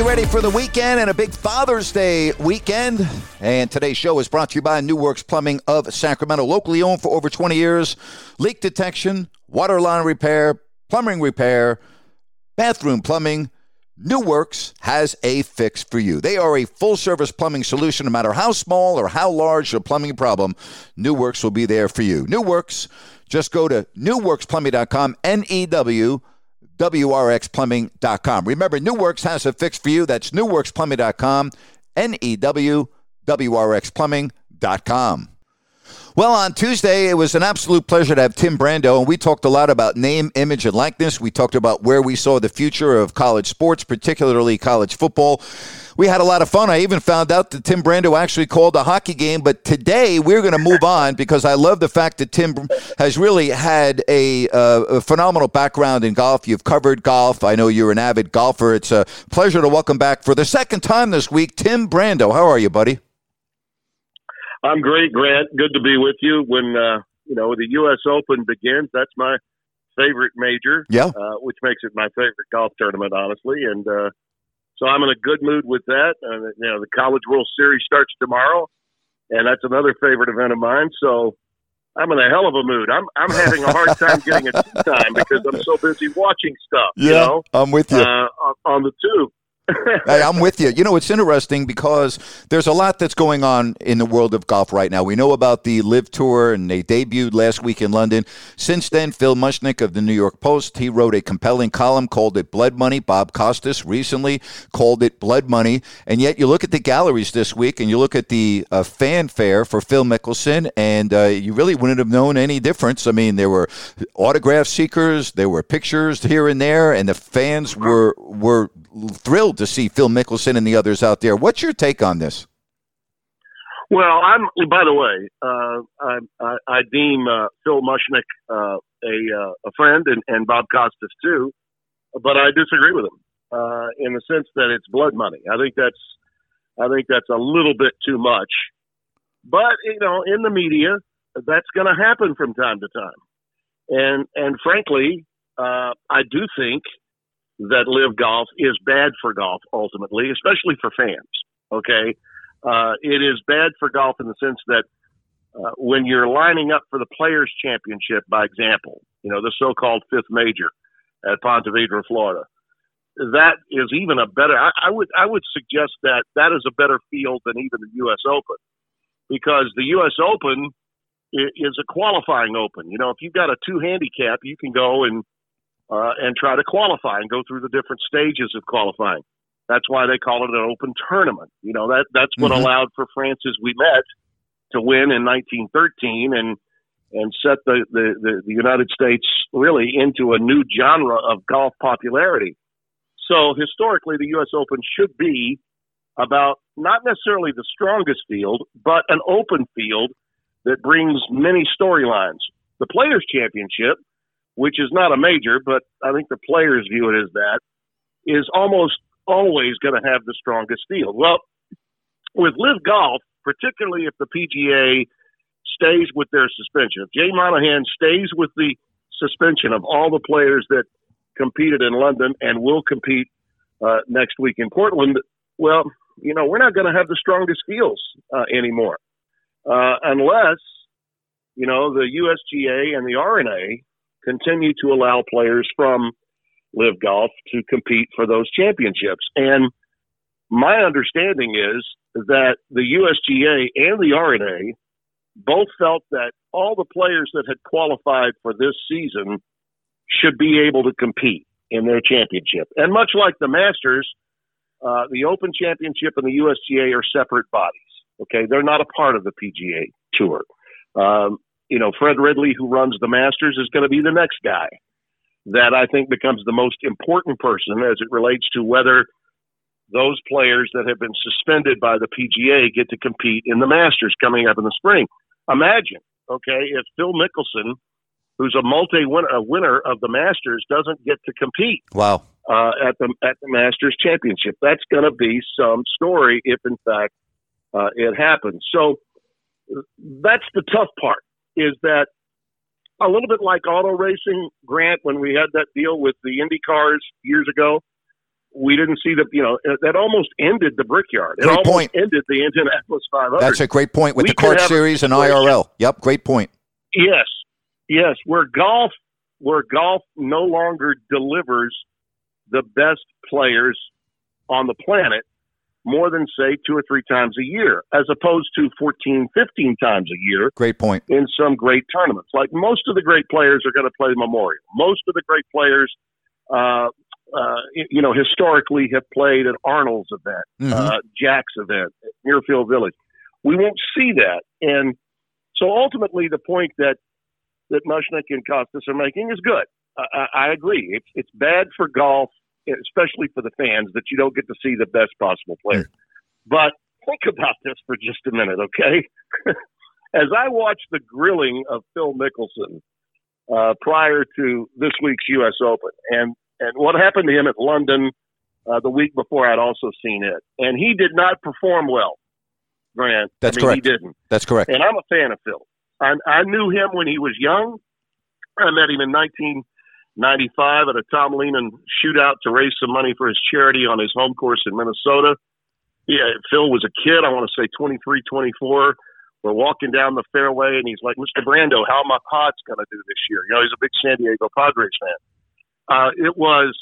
you ready for the weekend and a big Father's Day weekend. And today's show is brought to you by New Works Plumbing of Sacramento, locally owned for over 20 years. Leak detection, water line repair, plumbing repair, bathroom plumbing. New Works has a fix for you. They are a full service plumbing solution, no matter how small or how large your plumbing problem. New Works will be there for you. New Works, just go to newworksplumbing.com, N E W WRXplumbing.com. Remember, New Works has a fix for you. That's newworksplumbing.com, N E W WRXplumbing.com. Well, on Tuesday, it was an absolute pleasure to have Tim Brando, and we talked a lot about name, image, and likeness. We talked about where we saw the future of college sports, particularly college football. We had a lot of fun. I even found out that Tim Brando actually called a hockey game. But today, we're going to move on because I love the fact that Tim has really had a, uh, a phenomenal background in golf. You've covered golf. I know you're an avid golfer. It's a pleasure to welcome back for the second time this week, Tim Brando. How are you, buddy? I'm great, Grant. Good to be with you. When uh, you know the U.S. Open begins, that's my favorite major. Yeah. uh, which makes it my favorite golf tournament, honestly. And uh, so I'm in a good mood with that. And you know, the College World Series starts tomorrow, and that's another favorite event of mine. So I'm in a hell of a mood. I'm I'm having a hard time getting a tea time because I'm so busy watching stuff. you know, I'm with you. uh, on, on the tube. Hey, I'm with you. You know, it's interesting because there's a lot that's going on in the world of golf right now. We know about the LIV Tour, and they debuted last week in London. Since then, Phil Mushnick of the New York Post, he wrote a compelling column, called it Blood Money. Bob Costas recently called it Blood Money. And yet you look at the galleries this week, and you look at the uh, fanfare for Phil Mickelson, and uh, you really wouldn't have known any difference. I mean, there were autograph seekers, there were pictures here and there, and the fans were were thrilled to see Phil Mickelson and the others out there. What's your take on this? Well, I'm. By the way, uh, I, I, I deem uh, Phil Mushnick uh, a uh, a friend, and, and Bob Costas too, but I disagree with him uh, in the sense that it's blood money. I think that's I think that's a little bit too much. But you know, in the media, that's going to happen from time to time, and and frankly, uh, I do think that LIV golf is bad for golf ultimately, especially for fans. Okay uh, it is bad for golf in the sense that uh, when you're lining up for the Players Championship, by example, you know the so-called fifth major at Ponte Vedra, Florida, that is even a better. I, I would I would suggest that that is a better field than even the U.S. Open because the U.S. Open is a qualifying Open. You know, if you've got a two handicap, you can go and uh, and try to qualify and go through the different stages of qualifying. That's why they call it an open tournament. You know, that that's what Mhm. allowed for Francis Ouimet to win in 1913 and and set the, the, the, the United States really into a new genre of golf popularity. So historically, the U.S. Open should be about not necessarily the strongest field, but an open field that brings many storylines. The Players Championship, which is not a major, but I think the players view it as that, is almost always going to have the strongest field. Well, with LIV Golf, particularly if the PGA stays with their suspension, if Jay Monahan stays with the suspension of all the players that competed in London and will compete uh, next week in Portland, well, you know, we're not going to have the strongest fields uh, anymore uh, unless, you know, the USGA and the R&A continue to allow players from LIV Golf to compete for those championships. And my understanding is that the USGA and the R&A both felt that all the players that had qualified for this season should be able to compete in their championship. And much like the Masters, uh, the Open Championship and the USGA are separate bodies. Okay, they're not a part of the PGA Tour. Um, you know, Fred Ridley, who runs the Masters, is going to be the next guy that I think becomes the most important person as it relates to whether those players that have been suspended by the PGA get to compete in the Masters coming up in the spring. Imagine, okay, if Phil Mickelson, who's a multi winner of the Masters, doesn't get to compete. Wow. Uh, at the at the Masters Championship, that's going to be some story if, in fact, uh, it happens. So that's the tough part. Is that a little bit like auto racing, Grant, when we had that deal with the Indy cars years ago? we didn't see the you know that almost ended the Brickyard. It Great almost point. ended the Indianapolis 500. That's a great point with We the CART series and IRL. Yep, great point. Yes, yes. Where golf, where golf no longer delivers the best players on the planet more than say two or three times a year, as opposed to 14, 15 times a year Great point. in some great tournaments. Like most of the great players are going to play Memorial. Most of the great players, uh, uh, you know, historically have played at Arnold's event, Mhm. uh, Jack's event, Muirfield Village. We won't see that, and so ultimately, the point that that Mushnick and Costas are making is good. I, I, I agree. It's it's bad for golf, especially for the fans, that you don't get to see the best possible player. But think about this for just a minute, okay? As I watched the grilling of Phil Mickelson uh, prior to this week's U.S. Open, and and what happened to him at London uh, the week before, I'd also seen it, and he did not perform well. Grant, That's I mean, correct. He didn't. That's correct. And I'm a fan of Phil. I, I knew him when he was young. I met him in 1995 at a Tom Lehman shootout to raise some money for his charity on his home course in Minnesota. Yeah, Phil was a kid. I want to say 23, 24. We're walking down the fairway, and he's like, "Mr. Brando, how my pods going to do this year?" You know, he's a big San Diego Padres fan. Uh, it was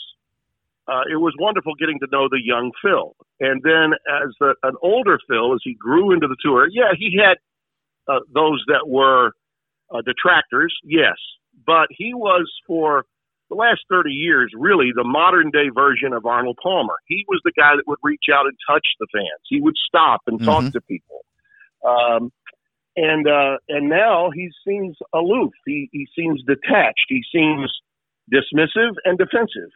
uh, it was wonderful getting to know the young Phil. And then as a, an older Phil, as he grew into the tour, yeah, he had uh, those that were uh, detractors, yes, but he was for the last 30 years really the modern day version of Arnold Palmer. He was the guy that would reach out and touch the fans. He would stop and talk Mhm. to people. Um, and uh, and now he seems aloof. He he seems detached. He seems dismissive and defensive,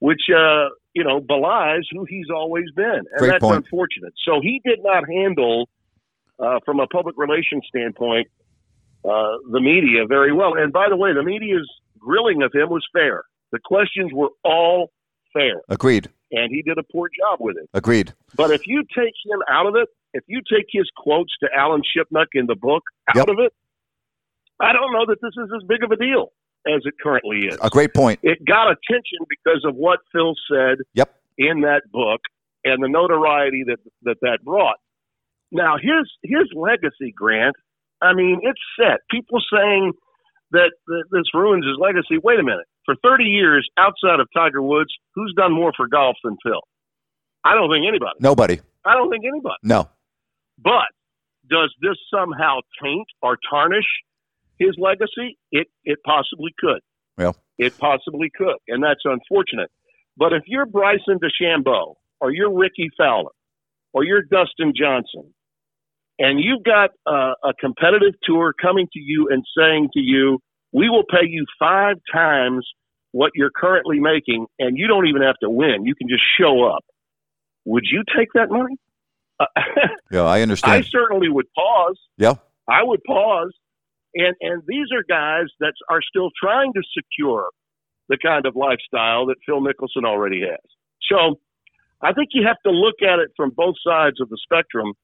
which uh, you know belies who he's always been, and Great that's point. unfortunate. So he did not handle, uh, from a public relations standpoint, uh, the media very well. And by the way, the media's grilling of him was fair. The questions were all fair, Agreed. and he did a poor job with it. Agreed. But if you take him out of it, if you take his quotes to Alan Shipnuck in the book out Yep. of it, I don't know that this is as big of a deal as it currently is. A great point. It got attention because of what Phil said Yep. in that book and the notoriety that that, that brought. Now his his legacy, Grant. I mean, it's set. People saying that, that this ruins his legacy. Wait a minute. For 30 years, outside of Tiger Woods, who's done more for golf than Phil? I don't think anybody. Nobody. I don't think anybody. No. But does this somehow taint or tarnish his legacy? It it possibly could. Well. It possibly could, and that's unfortunate. But if you're Bryson DeChambeau, or you're Rickie Fowler, or you're Dustin Johnson, and you've got uh, a competitive tour coming to you and saying to you, "We will pay you five times what you're currently making, and you don't even have to win; you can just show up." Would you take that money? Uh, Yeah, I understand. I certainly would pause. Yeah. I would pause. And and these are guys that are still trying to secure the kind of lifestyle that Phil Mickelson already has. So I think you have to look at it from both sides of the spectrum.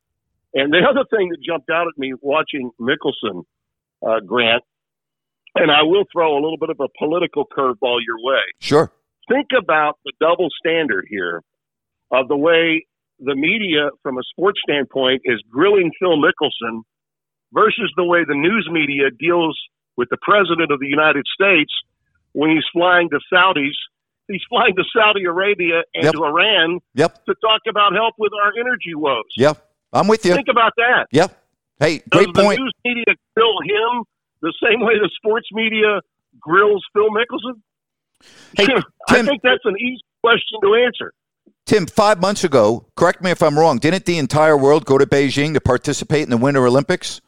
And the other thing that jumped out at me watching Mickelson, uh, Grant, and I will throw a little bit of a political curveball your way. Sure. Think about the double standard here of the way the media, from a sports standpoint, is grilling Phil Mickelson versus the way the news media deals with the president of the United States when he's flying to Saudis. He's flying to Saudi Arabia and Yep. to Iran Yep. to talk about help with our energy woes. Yep. I'm with you. Think about that. Yep. Hey, great Does great the point. news media grill him the same way the sports media grills Phil Mickelson? Hey, I think that's an easy question to answer. Tim, five months ago, correct me if I'm wrong, didn't the entire world go to Beijing to participate in the Winter Olympics?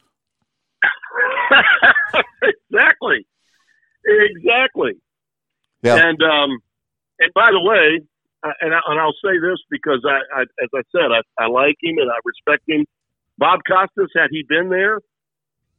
exactly. Exactly. Yeah. And um, and by the way, and I, and I'll say this because I, I as I said, I, I like him and I respect him. Bob Costas, had he been there,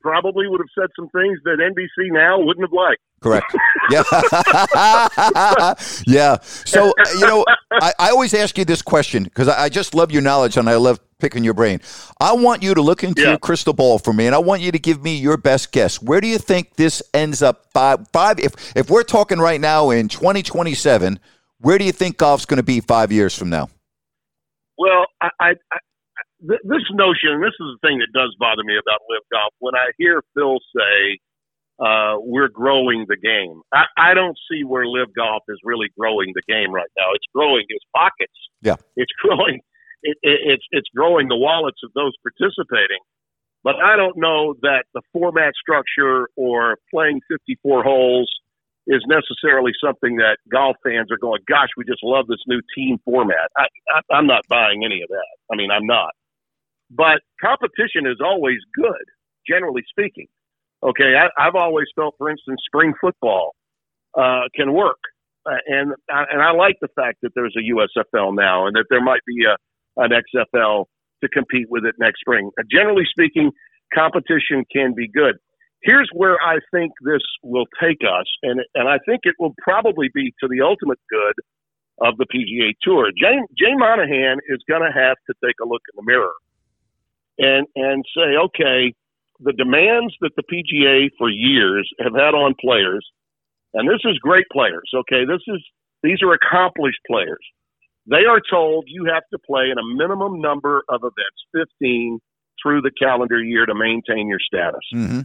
probably would have said some things that NBC now wouldn't have liked. Correct. Yeah. yeah. So, you know, I, I always ask you this question because I, I just love your knowledge and I love picking your brain. I want you to look into Yeah. your crystal ball for me and I want you to give me your best guess. Where do you think this ends up five five if if we're talking right now in 2027, where do you think golf's going to be 5 years from now? Well, I, I, I th- this notion, this is the thing that does bother me about LIV golf. When I hear Phil say uh, we're growing the game, I, I don't see where LIV golf is really growing the game right now. It's growing his pockets. Yeah. it's growing. It, it, it's it's growing the wallets of those participating. But I don't know that the format structure or playing 54 holes is necessarily something that golf fans are going, gosh, we just love this new team format. I, I, I'm not buying any of that. I mean, I'm not. But competition is always good, generally speaking. Okay, I, I've always felt, for instance, spring football uh, can work, uh, and and I like the fact that there's a USFL now, and that there might be a an XFL to compete with it next spring. Uh, generally speaking, competition can be good here's where I think this will take us, and and I think it will probably be to the ultimate good of the PGA Tour. Jay, Jay Monahan is going to have to take a look in the mirror and and say, okay, the demands that the PGA for years have had on players, and this is great players. Okay, this is these are accomplished players. They are told you have to play in a minimum number of events, 15 through the calendar year to maintain your status. Mm-hmm.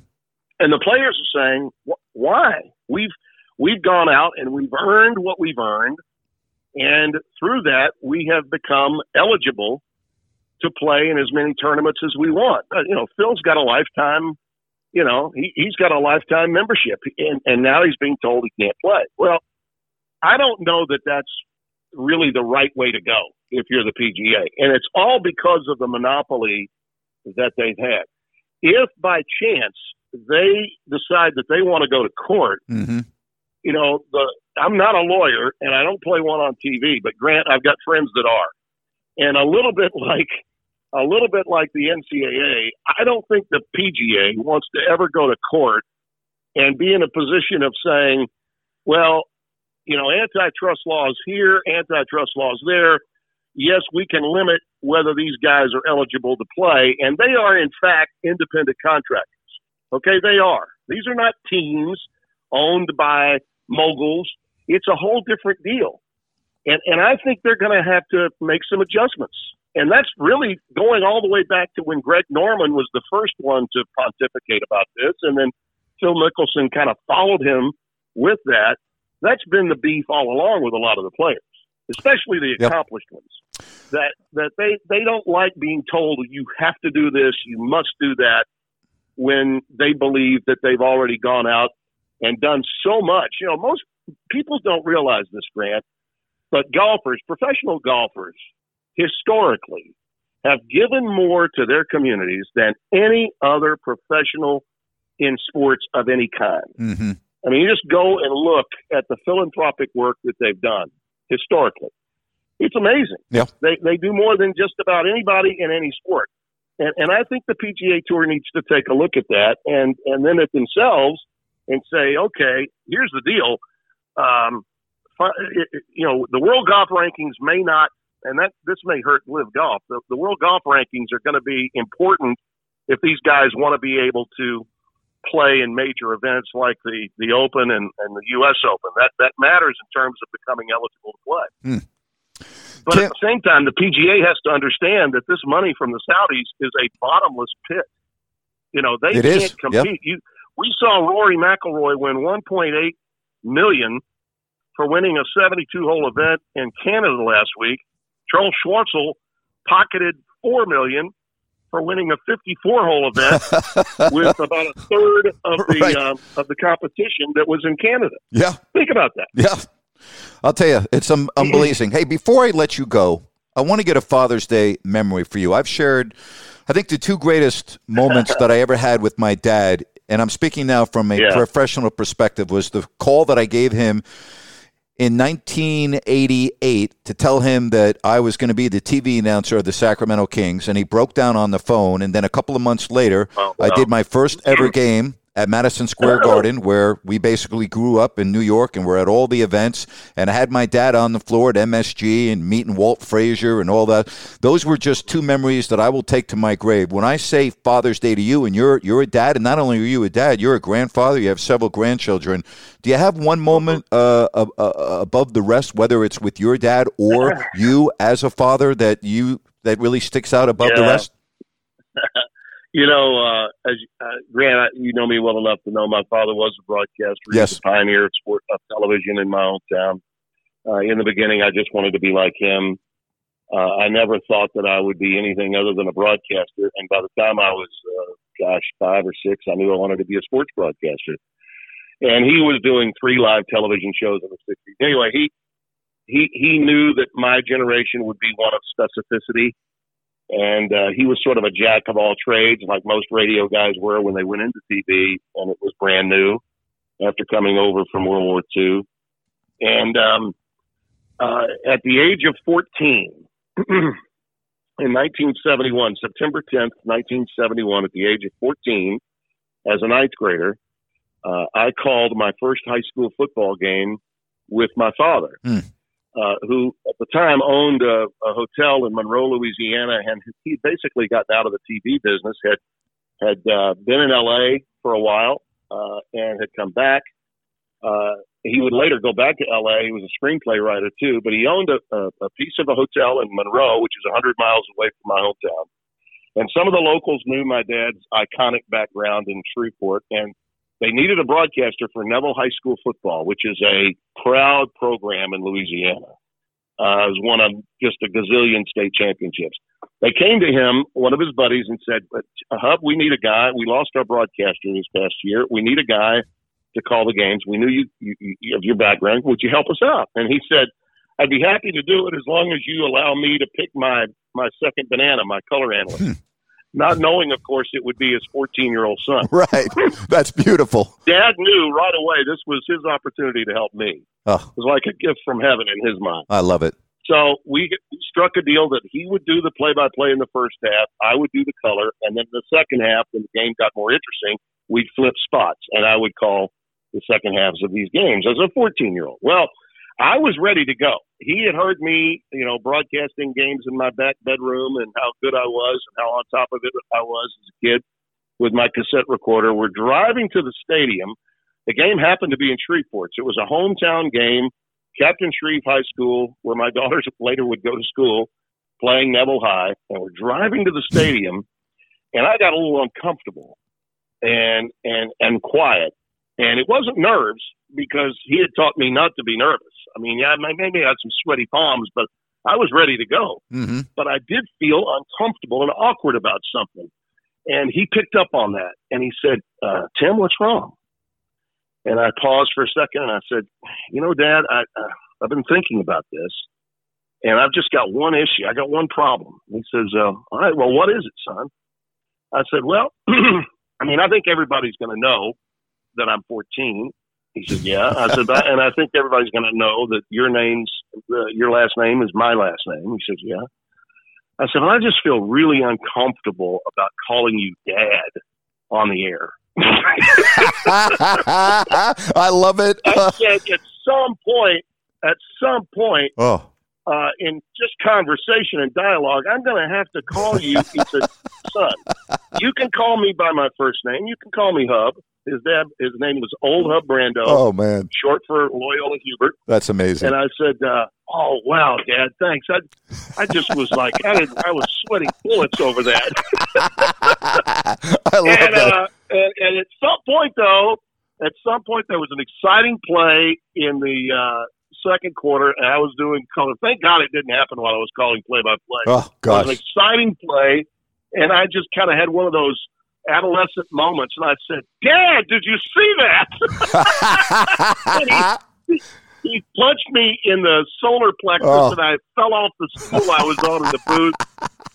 And the players are saying, "Why? We've we've gone out and we've earned what we've earned, and through that we have become eligible to play in as many tournaments as we want." Uh, you know, Phil's got a lifetime. You know, he, he's got a lifetime membership, and, and now he's being told he can't play. Well, I don't know that that's really the right way to go if you're the PGA, and it's all because of the monopoly that they've had. If by chance they decide that they want to go to court, Mm-hmm. you know, the I'm not a lawyer and I don't play one on TV, but Grant, I've got friends that are. And a little bit like a little bit like the NCAA, I don't think the PGA wants to ever go to court and be in a position of saying, well, you know, antitrust laws here, antitrust laws there. Yes, we can limit whether these guys are eligible to play, and they are in fact independent contractors. Okay, they are. These are not teams owned by moguls. It's a whole different deal. And and I think they're going to have to make some adjustments. And that's really going all the way back to when Greg Norman was the first one to pontificate about this, and then Phil Mickelson kind of followed him with that. That's been the beef all along with a lot of the players, especially the Yep. accomplished ones. That that they they don't like being told you have to do this, you must do that, when they believe that they've already gone out and done so much. You know, most people don't realize this, Grant, but golfers, professional golfers, historically have given more to their communities than any other professional in sports of any kind. Mm-hmm. I mean, you just go and look at the philanthropic work that they've done historically. It's amazing. Yeah. They they do more than just about anybody in any sport. And and I think the PGA Tour needs to take a look at that and and then at themselves and say, okay, here's the deal. Um, you know, the world golf rankings may not, and that this may hurt LIV golf. The, the world golf rankings are going to be important if these guys want to be able to play in major events like the the Open and, and the U.S. Open. That that matters in terms of becoming eligible to play. Hmm. But at the same time, the PGA has to understand that this money from the Saudis is a bottomless pit. You know, they can't is. compete. You, we saw Rory McIlroy win 1.8 million for winning a 72-hole event in Canada last week. Charles Schwartzel pocketed four million for winning a 54-hole event with about a third of the Right. um, of the competition that was in Canada. Yeah. Think about that. Yeah. I'll tell you, it's um, amazing. Hey, before I let you go, I want to get a Father's Day memory for you. I've shared, I think, the two greatest moments that I ever had with my dad, and I'm speaking now from a Yeah. professional perspective, was the call that I gave him in 1988 to tell him that I was going to be the TV announcer of the Sacramento Kings, and he broke down on the phone. And then a couple of months later, Oh, I did my first ever game at Madison Square Garden, where we basically grew up in New York, and we're at all the events. And I had my dad on the floor at MSG and meeting Walt Frazier and all that. Those were just two memories that I will take to my grave. When I say Father's Day to you, and you're you're a dad, and not only are you a dad, you're a grandfather. You have several grandchildren. Do you have one moment uh, uh, uh, above the rest, whether it's with your dad or you as a father, that you that really sticks out above the rest? You know, uh, as uh, Grant, you know me well enough to know my father was a broadcaster. Yes. a pioneer of sport of television in my hometown. Uh, in the beginning, I just wanted to be like him. Uh, I never thought that I would be anything other than a broadcaster. And by the time I was, uh, gosh, five or six, I knew I wanted to be a sports broadcaster. And he was doing three live television shows in the '60s. Anyway, he he he knew that my generation would be one of specificity and uh, he was sort of a jack of all trades, like most radio guys were when they went into TV, and it was brand new after coming over from World War II. And um, uh, at the age of 14, in 1971, September 10th, 1971, at the age of 14, as a ninth grader, uh, I called my first high school football game with my father uh, who at the time owned a, a hotel in Monroe, Louisiana, and he basically gotten out of the TV business. had had uh, been in L.A. for a while uh, and had come back. Uh, he would later go back to L.A. He was a screenplay writer too, but he owned a, a, a piece of a hotel in Monroe, which is 100 miles away from my hometown. And some of the locals knew my dad's iconic background in Shreveport, and they needed a broadcaster for Neville High School football, which is a proud program in Louisiana. Uh, was one of just a gazillion state championships. They came to him, one of his buddies, and said, "But uh, Hub, we need a guy. We lost our broadcaster this past year. We need a guy to call the games. We knew you, you, you of your background. Would you help us out?" And he said, "I'd be happy to do it as long as you allow me to pick my my second banana, my color analyst." Not knowing, of course, it would be his 14 year old son. Right. That's beautiful. Dad knew right away this was his opportunity to help me. Oh, It was like a gift from heaven in his mind. I love it. So we struck a deal that he would do the play by play in the first half, I would do the color, and then the second half, when the game got more interesting, we'd flip spots, and I would call the second halves of these games as a 14 year old. Well, I was ready to go. He had heard me, you know, broadcasting games in my back bedroom and how good I was and how on top of it I was as a kid with my cassette recorder. We're driving to the stadium. The game happened to be in Shreveport. It was a hometown game, Captain Shreve High School, where my daughters later would go to school, playing Neville High. And we're driving to the stadium, and I got a little uncomfortable and and and quiet. And it wasn't nerves because he had taught me not to be nervous. I mean, yeah, maybe I had some sweaty palms, but I was ready to go. hmm But I did feel uncomfortable and awkward about something. And he picked up on that and he said, uh, Tim, what's wrong? And I paused for a second and I said, You know, Dad, I, uh, I've been thinking about this and I've just got one issue. I got one problem. And he says, uh, All right, well, what is it, son? I said, Well, I mean, I think everybody's going to know that I'm 14. He said, "Yeah." I said, "But- "And I think everybody's going to know that your name's uh, your last name is my last name." He says, "Yeah." I said, well, "I just feel really uncomfortable about calling you Dad on the air." I love it. I said, "At some point, at some point, oh, uh, in just conversation and dialogue, I'm going to have to call you. He said, "Son, you can call me by my first name. You can call me Hub." His dad, his name was Old Hub Brando, Oh man, short for Loyola Hubert. that's amazing. And I said, uh, "Oh wow, Dad, thanks." I, I just was like, I, did, I was sweating bullets over that. I love and, that. uh, and, and at some point, though, at some point there was an exciting play in the uh, second quarter, and I was doing color. Thank God it didn't happen while I was calling play-by-play. oh It was an exciting play, and I just kind of had one of those adolescent moments, and I said, "Dad, did you see that?" he punched me in the solar plexus, Oh. and I fell off the stool I was on in the booth.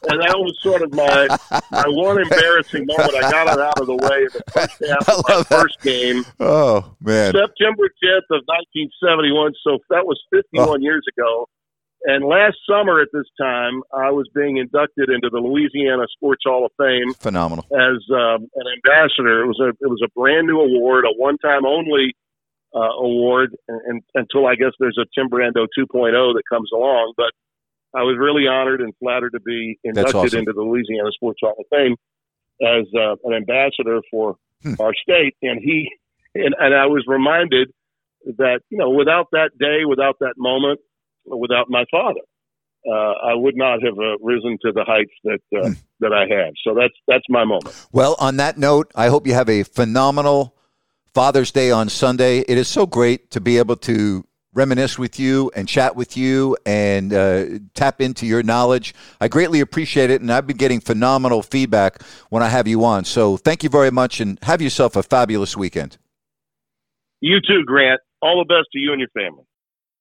And that was sort of my my one embarrassing moment. I got it out of the way in the first half of my that. first game, oh man, September 10th of 1971. So that was 51 Oh. years ago. And last summer at this time, I was being inducted into the Louisiana Sports Hall of Fame phenomenal. as um, an ambassador. It was a it was a brand new award, a one time only uh, award, and, and until I guess there's a Tim Brando 2.0 that comes along. But I was really honored and flattered to be inducted awesome. into the Louisiana Sports Hall of Fame as uh, an ambassador for Hmm. our state. And he and, and I was reminded that you know without that day, without that moment, without my father. Uh, I would not have uh, risen to the heights that uh, Hmm. that I have. So that's that's my moment. Well, on that note, I hope you have a phenomenal Father's Day on Sunday. It is so great to be able to reminisce with you and chat with you and uh, tap into your knowledge. I greatly appreciate it, and I've been getting phenomenal feedback when I have you on. So thank you very much, and have yourself a fabulous weekend. You too, Grant. All the best to you and your family.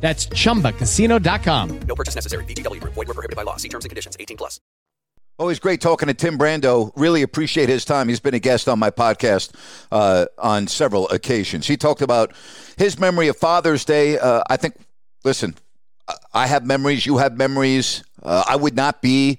That's chumbacasino.com. No purchase necessary. VGW Group. Void were prohibited by law. See terms and conditions. 18 plus. Always great talking to Tim Brando. Really appreciate his time. He's been a guest on my podcast uh, on several occasions. He talked about his memory of Father's Day. Uh, I think, listen, I- I have memories. You have memories. Uh, I would not be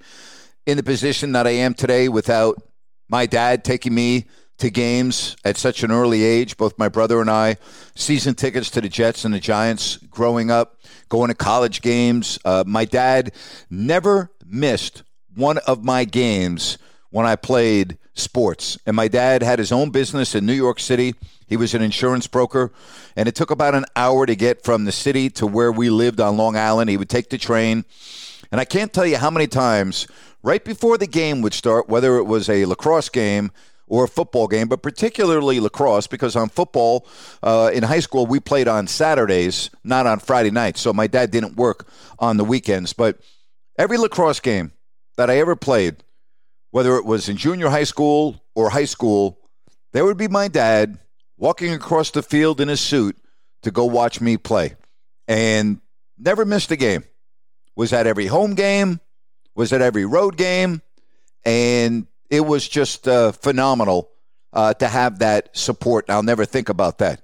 in the position that I am today without my dad taking me to games at such an early age. Both my brother and I, season tickets to the Jets and the Giants growing up, going to college games. Uh, my dad never missed one of my games when I played sports. And my dad had his own business in New York City. He was an insurance broker, and it took about an hour to get from the city to where we lived on Long Island. He would take the train. And I can't tell you how many times, right before the game would start, whether it was a lacrosse game or a football game, but particularly lacrosse, because on football uh, in high school, we played on Saturdays, not on Friday nights. So my dad didn't work on the weekends. But every lacrosse game that I ever played, whether it was in junior high school or high school, there would be my dad walking across the field in his suit to go watch me play. And never missed a game. Was at every home game, was at every road game, and it was just uh, phenomenal uh, to have that support. I'll never think about that.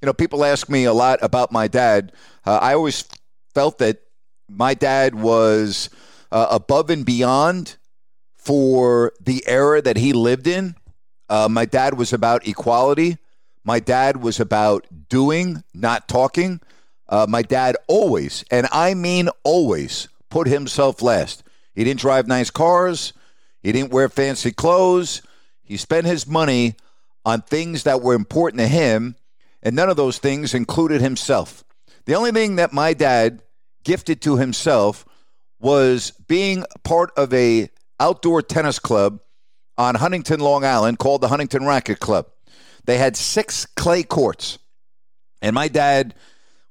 You know, people ask me a lot about my dad. Uh, I always felt that my dad was uh, above and beyond for the era that he lived in. Uh, my dad was about equality. My dad was about doing, not talking. Uh, my dad always, and I mean always, put himself last. He didn't drive nice cars. He didn't wear fancy clothes. He spent his money on things that were important to him, and none of those things included himself. The only thing that my dad gifted to himself was being part of a outdoor tennis club on Huntington, Long Island, called the Huntington Racket Club. They had six clay courts, and my dad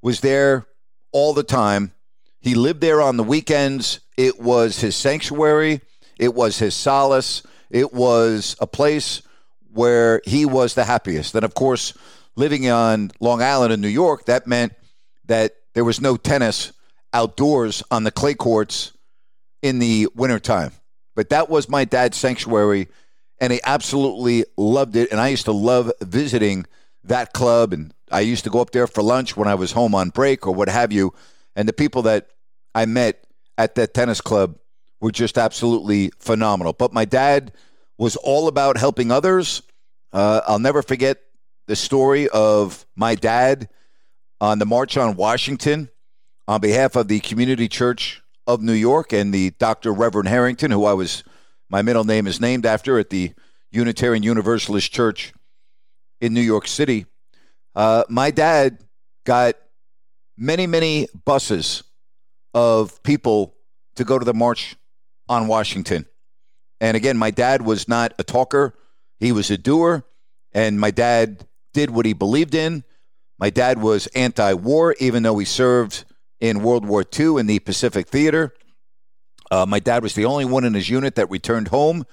was there all the time. He lived there on the weekends. It was his sanctuary, it was his solace, it was a place where he was the happiest. And of course, living on Long Island in New York, that meant that there was no tennis outdoors on the clay courts in the wintertime. But that was my dad's sanctuary, and he absolutely loved it. And I used to love visiting that club, and I used to go up there for lunch when I was home on break or what have you. And the people that I met at that tennis club were just absolutely phenomenal. But my dad was all about helping others. Uh, I'll never forget the story of my dad on the March on Washington on behalf of the Community Church of New York and the Dr. Reverend Harrington, who I was, my middle name is named after at the Unitarian Universalist Church in New York City. Uh, my dad got many, many buses of people to go to the March on Washington. And again, my dad was not a talker, he was a doer. And my dad did what he believed in. My dad was anti war, even though he served in World War II in the Pacific Theater. Uh, my dad was the only one in his unit that returned home.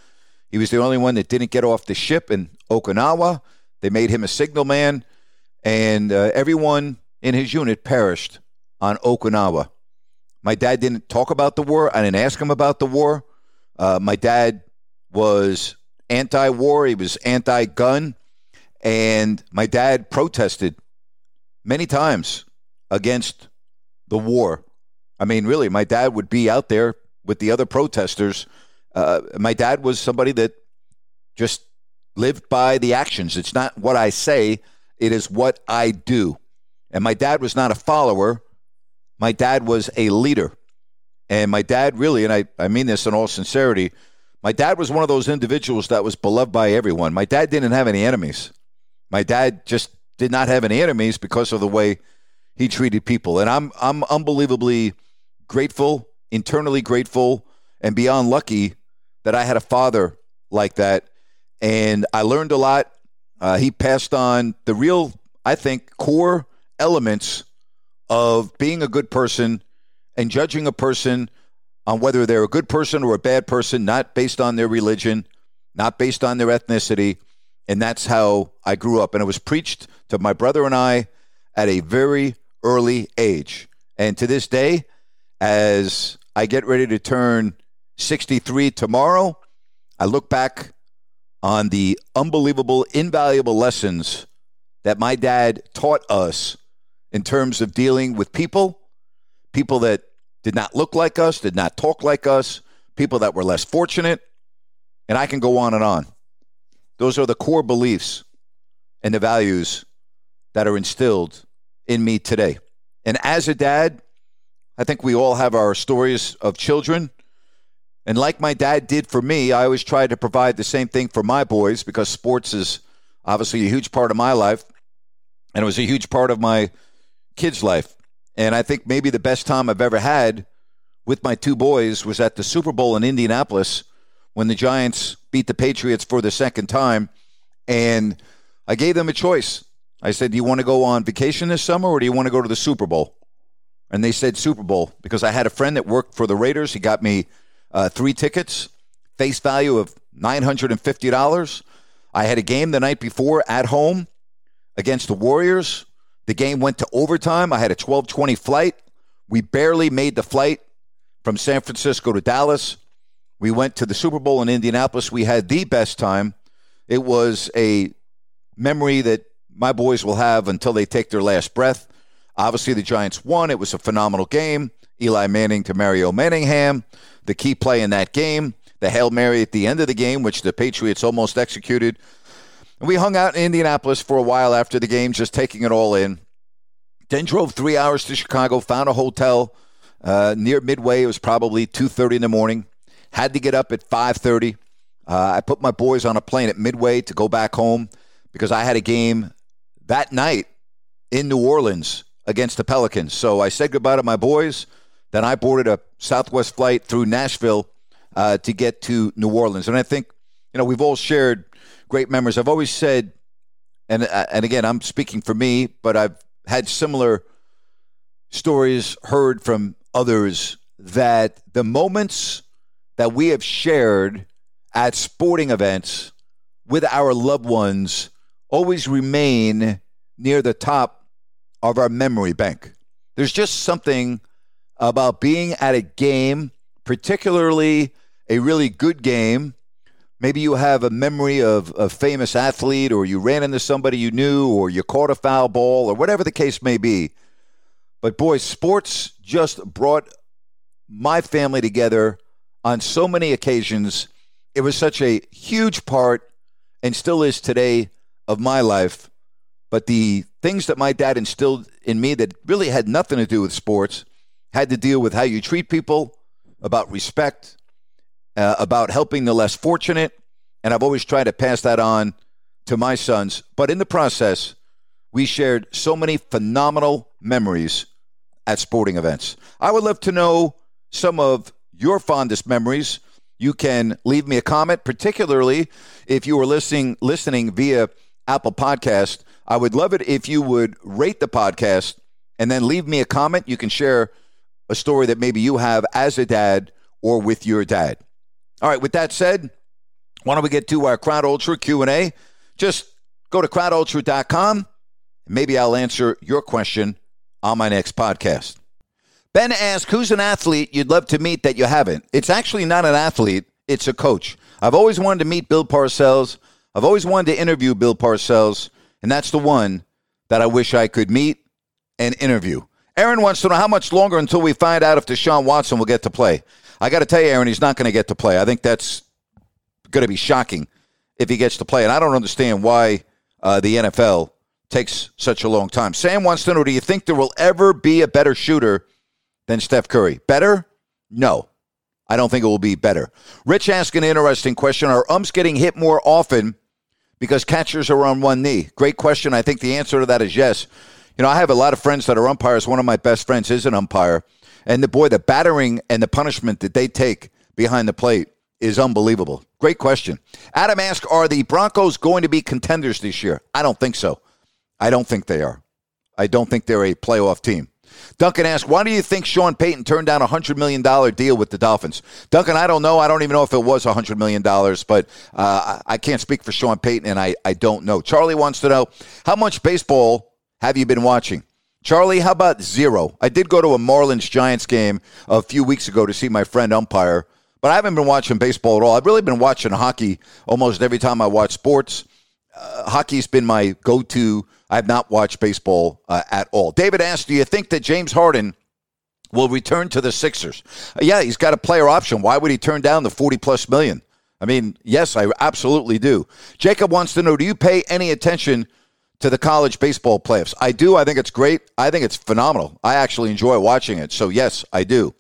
He was the only one that didn't get off the ship in Okinawa. They made him a signalman, and uh, everyone in his unit perished on Okinawa. My dad didn't talk about the war. I didn't ask him about the war. Uh, my dad was anti war, he was anti gun, and my dad protested many times against the war. I mean, really, my dad would be out there with the other protesters. Uh, my dad was somebody that just lived by the actions. It's not what I say, it is what I do. And my dad was not a follower, my dad was a leader. And my dad really, and I, I mean this in all sincerity, my dad was one of those individuals that was beloved by everyone. My dad didn't have any enemies. My dad just did not have any enemies because of the way he treated people. And I'm I'm unbelievably grateful, internally grateful, and beyond lucky that I had a father like that. And I learned a lot. Uh, he passed on the real, I think, core elements of being a good person and judging a person on whether they're a good person or a bad person, not based on their religion, not based on their ethnicity. And that's how I grew up. And it was preached to my brother and I at a very early age. And to this day, as I get ready to turn 63 tomorrow, I look back on the unbelievable, invaluable lessons that my dad taught us in terms of dealing with people, people that did not look like us, did not talk like us, people that were less fortunate. And I can go on and on. Those are the core beliefs and the values that are instilled in me today. And as a dad, I think we all have our stories of children. And like my dad did for me, I always try to provide the same thing for my boys because sports is obviously a huge part of my life. And it was a huge part of my kids' life. And I think maybe the best time I've ever had with my two boys was at the Super Bowl in Indianapolis when the Giants beat the Patriots for the second time. And I gave them a choice. I said, Do you want to go on vacation this summer or do you want to go to the Super Bowl? And they said Super Bowl because I had a friend that worked for the Raiders. He got me uh, three tickets, face value of $950. I had a game the night before at home against the Warriors. The game went to overtime. I had a 12:20 flight. We barely made the flight from San Francisco to Dallas. We went to the Super Bowl in Indianapolis. We had the best time. It was a memory that my boys will have until they take their last breath. Obviously, the Giants won. It was a phenomenal game. Eli Manning to Mario Manningham, the key play in that game, the Hail Mary at the end of the game, which the Patriots almost executed. And we hung out in Indianapolis for a while after the game, just taking it all in. Then drove three hours to Chicago, found a hotel uh, near Midway. It was probably 2.30 in the morning. Had to get up at 5.30. Uh, I put my boys on a plane at Midway to go back home because I had a game that night in New Orleans against the Pelicans. So I said goodbye to my boys. Then I boarded a Southwest flight through Nashville uh, to get to New Orleans. And I think you know, we've all shared great memories. I've always said, and uh, and again, I'm speaking for me, but I've had similar stories heard from others that the moments that we have shared at sporting events with our loved ones always remain near the top of our memory bank. There's just something about being at a game, particularly a really good game. Maybe you have a memory of a famous athlete, or you ran into somebody you knew, or you caught a foul ball, or whatever the case may be. But boy, sports just brought my family together on so many occasions. It was such a huge part, and still is today, of my life. But the things that my dad instilled in me that really had nothing to do with sports had to deal with how you treat people, about respect, uh, about helping the less fortunate. And I've always tried to pass that on to my sons. But in the process, we shared so many phenomenal memories at sporting events. I would love to know some of your fondest memories. You can leave me a comment, particularly if you were listening listening via Apple Podcast. I would love it if you would rate the podcast and then leave me a comment. You can share a story that maybe you have as a dad or with your dad. All right, with that said, why don't we get to our Crowd Ultra Q&A? Just go to crowdultra.com. Maybe I'll answer your question on my next podcast. Ben asked, Who's an athlete you'd love to meet that you haven't? It's actually not an athlete, it's a coach. I've always wanted to meet Bill Parcells. I've always wanted to interview Bill Parcells, and that's the one that I wish I could meet and interview. Aaron wants to know how much longer until we find out if Deshaun Watson will get to play. I got to tell you, Aaron, he's not going to get to play. I think that's going to be shocking if he gets to play. And I don't understand why uh, the NFL takes such a long time. Sam wants to know Do you think there will ever be a better shooter than Steph Curry? Better? No. I don't think it will be better. Rich asked an interesting question Are umps getting hit more often because catchers are on one knee? Great question. I think the answer to that is yes. You know, I have a lot of friends that are umpires. One of my best friends is an umpire. And the boy, the battering and the punishment that they take behind the plate is unbelievable. Great question. Adam asked, Are the Broncos going to be contenders this year? I don't think so. I don't think they are. I don't think they're a playoff team. Duncan asked, why do you think Sean Payton turned down a $100 million deal with the Dolphins? Duncan, I don't know. I don't even know if it was $100 million, but uh, I can't speak for Sean Payton, and I, I don't know. Charlie wants to know, how much baseball have you been watching? Charlie, how about zero? I did go to a Marlins Giants game a few weeks ago to see my friend umpire, but I haven't been watching baseball at all. I've really been watching hockey almost every time I watch sports. Uh, hockey's been my go to I have not watched baseball uh, at all. David asked, Do you think that James Harden will return to the Sixers? Uh, yeah, he's got a player option. Why would he turn down the 40 plus million? I mean, yes, I absolutely do. Jacob wants to know Do you pay any attention to the college baseball playoffs? I do. I think it's great. I think it's phenomenal. I actually enjoy watching it. So, yes, I do.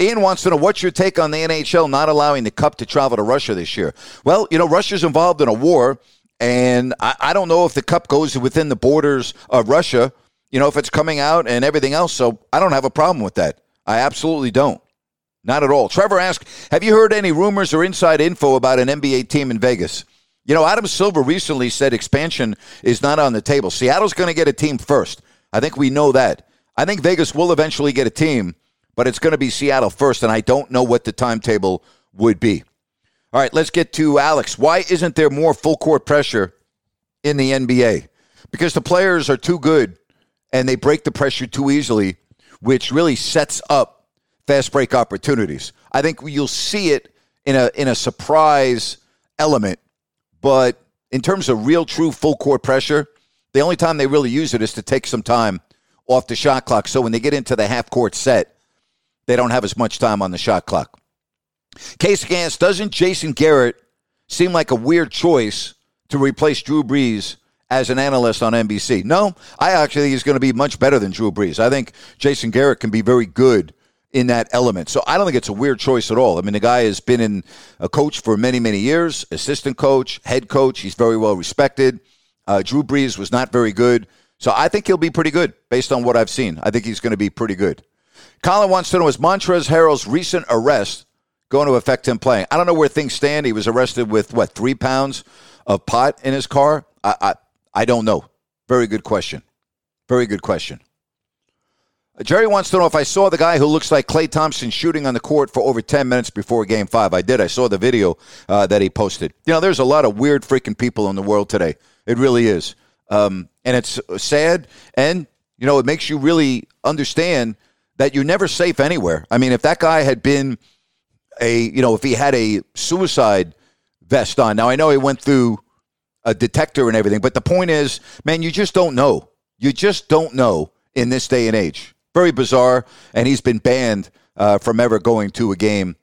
Ian wants to know what's your take on the NHL not allowing the Cup to travel to Russia this year? Well, you know, Russia's involved in a war and I, I don't know if the cup goes within the borders of Russia, you know, if it's coming out and everything else. So I don't have a problem with that. I absolutely don't. Not at all. Trevor asked, Have you heard any rumors or inside info about an NBA team in Vegas? You know, Adam Silver recently said expansion is not on the table. Seattle's going to get a team first. I think we know that. I think Vegas will eventually get a team, but it's going to be Seattle first, and I don't know what the timetable would be. All right, let's get to Alex. Why isn't there more full court pressure in the NBA? Because the players are too good and they break the pressure too easily, which really sets up fast break opportunities. I think you'll see it in a in a surprise element, but in terms of real true full court pressure, the only time they really use it is to take some time off the shot clock. So when they get into the half court set, they don't have as much time on the shot clock. Case Gans, doesn't Jason Garrett seem like a weird choice to replace Drew Brees as an analyst on NBC? No, I actually think he's going to be much better than Drew Brees. I think Jason Garrett can be very good in that element. So I don't think it's a weird choice at all. I mean, the guy has been in a coach for many, many years, assistant coach, head coach. He's very well respected. Uh, Drew Brees was not very good. So I think he'll be pretty good based on what I've seen. I think he's going to be pretty good. Colin wants to know is Montrezl Harrell's recent arrest going to affect him playing. I don't know where things stand. He was arrested with what three pounds of pot in his car. I I, I don't know. Very good question. Very good question. Jerry wants to know if I saw the guy who looks like Klay Thompson shooting on the court for over 10 minutes before game five. I did. I saw the video uh, that he posted. You know, there's a lot of weird freaking people in the world today. It really is. Um, and it's sad. And, you know, it makes you really understand that you're never safe anywhere. I mean, if that guy had been a, you know, if he had a suicide vest on, now I know he went through a detector and everything, but the point is, man, you just don't know. You just don't know in this day and age. Very bizarre, and he's been banned uh, from ever going to a game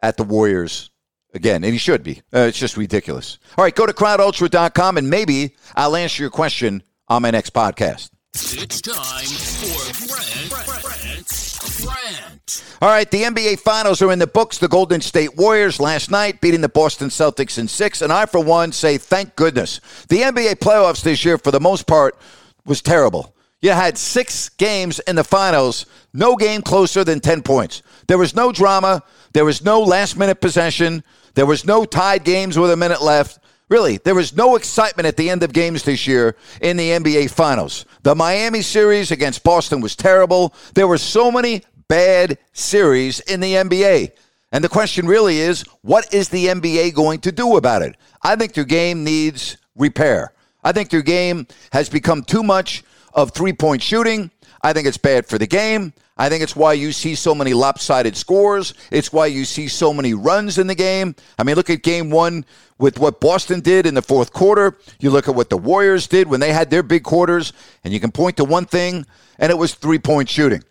at the Warriors again, and he should be. Uh, it's just ridiculous. All right, go to crowdultra.com, and maybe I'll answer your question on my next podcast. It's time for Brent, Brent, Brent. All right, the NBA Finals are in the books. The Golden State Warriors last night beating the Boston Celtics in six, and I, for one, say thank goodness. The NBA playoffs this year, for the most part, was terrible. You had six games in the finals, no game closer than 10 points. There was no drama. There was no last minute possession. There was no tied games with a minute left. Really, there was no excitement at the end of games this year in the NBA Finals. The Miami series against Boston was terrible. There were so many bad series in the NBA. And the question really is what is the NBA going to do about it? I think their game needs repair. I think their game has become too much of three point shooting. I think it's bad for the game. I think it's why you see so many lopsided scores. It's why you see so many runs in the game. I mean, look at game one with what Boston did in the fourth quarter. You look at what the Warriors did when they had their big quarters, and you can point to one thing, and it was three point shooting.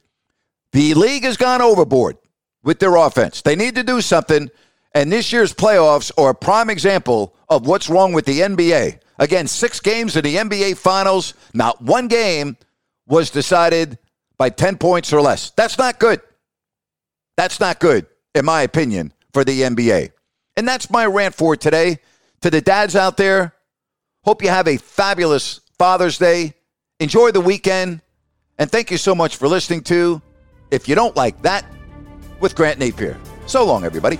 The league has gone overboard with their offense. They need to do something, and this year's playoffs are a prime example of what's wrong with the NBA. Again, six games in the NBA Finals, not one game was decided by 10 points or less. That's not good. That's not good, in my opinion, for the NBA. And that's my rant for today. To the dads out there, hope you have a fabulous Father's Day. Enjoy the weekend. And thank you so much for listening to If You Don't Like That with Grant Napier. So long, everybody.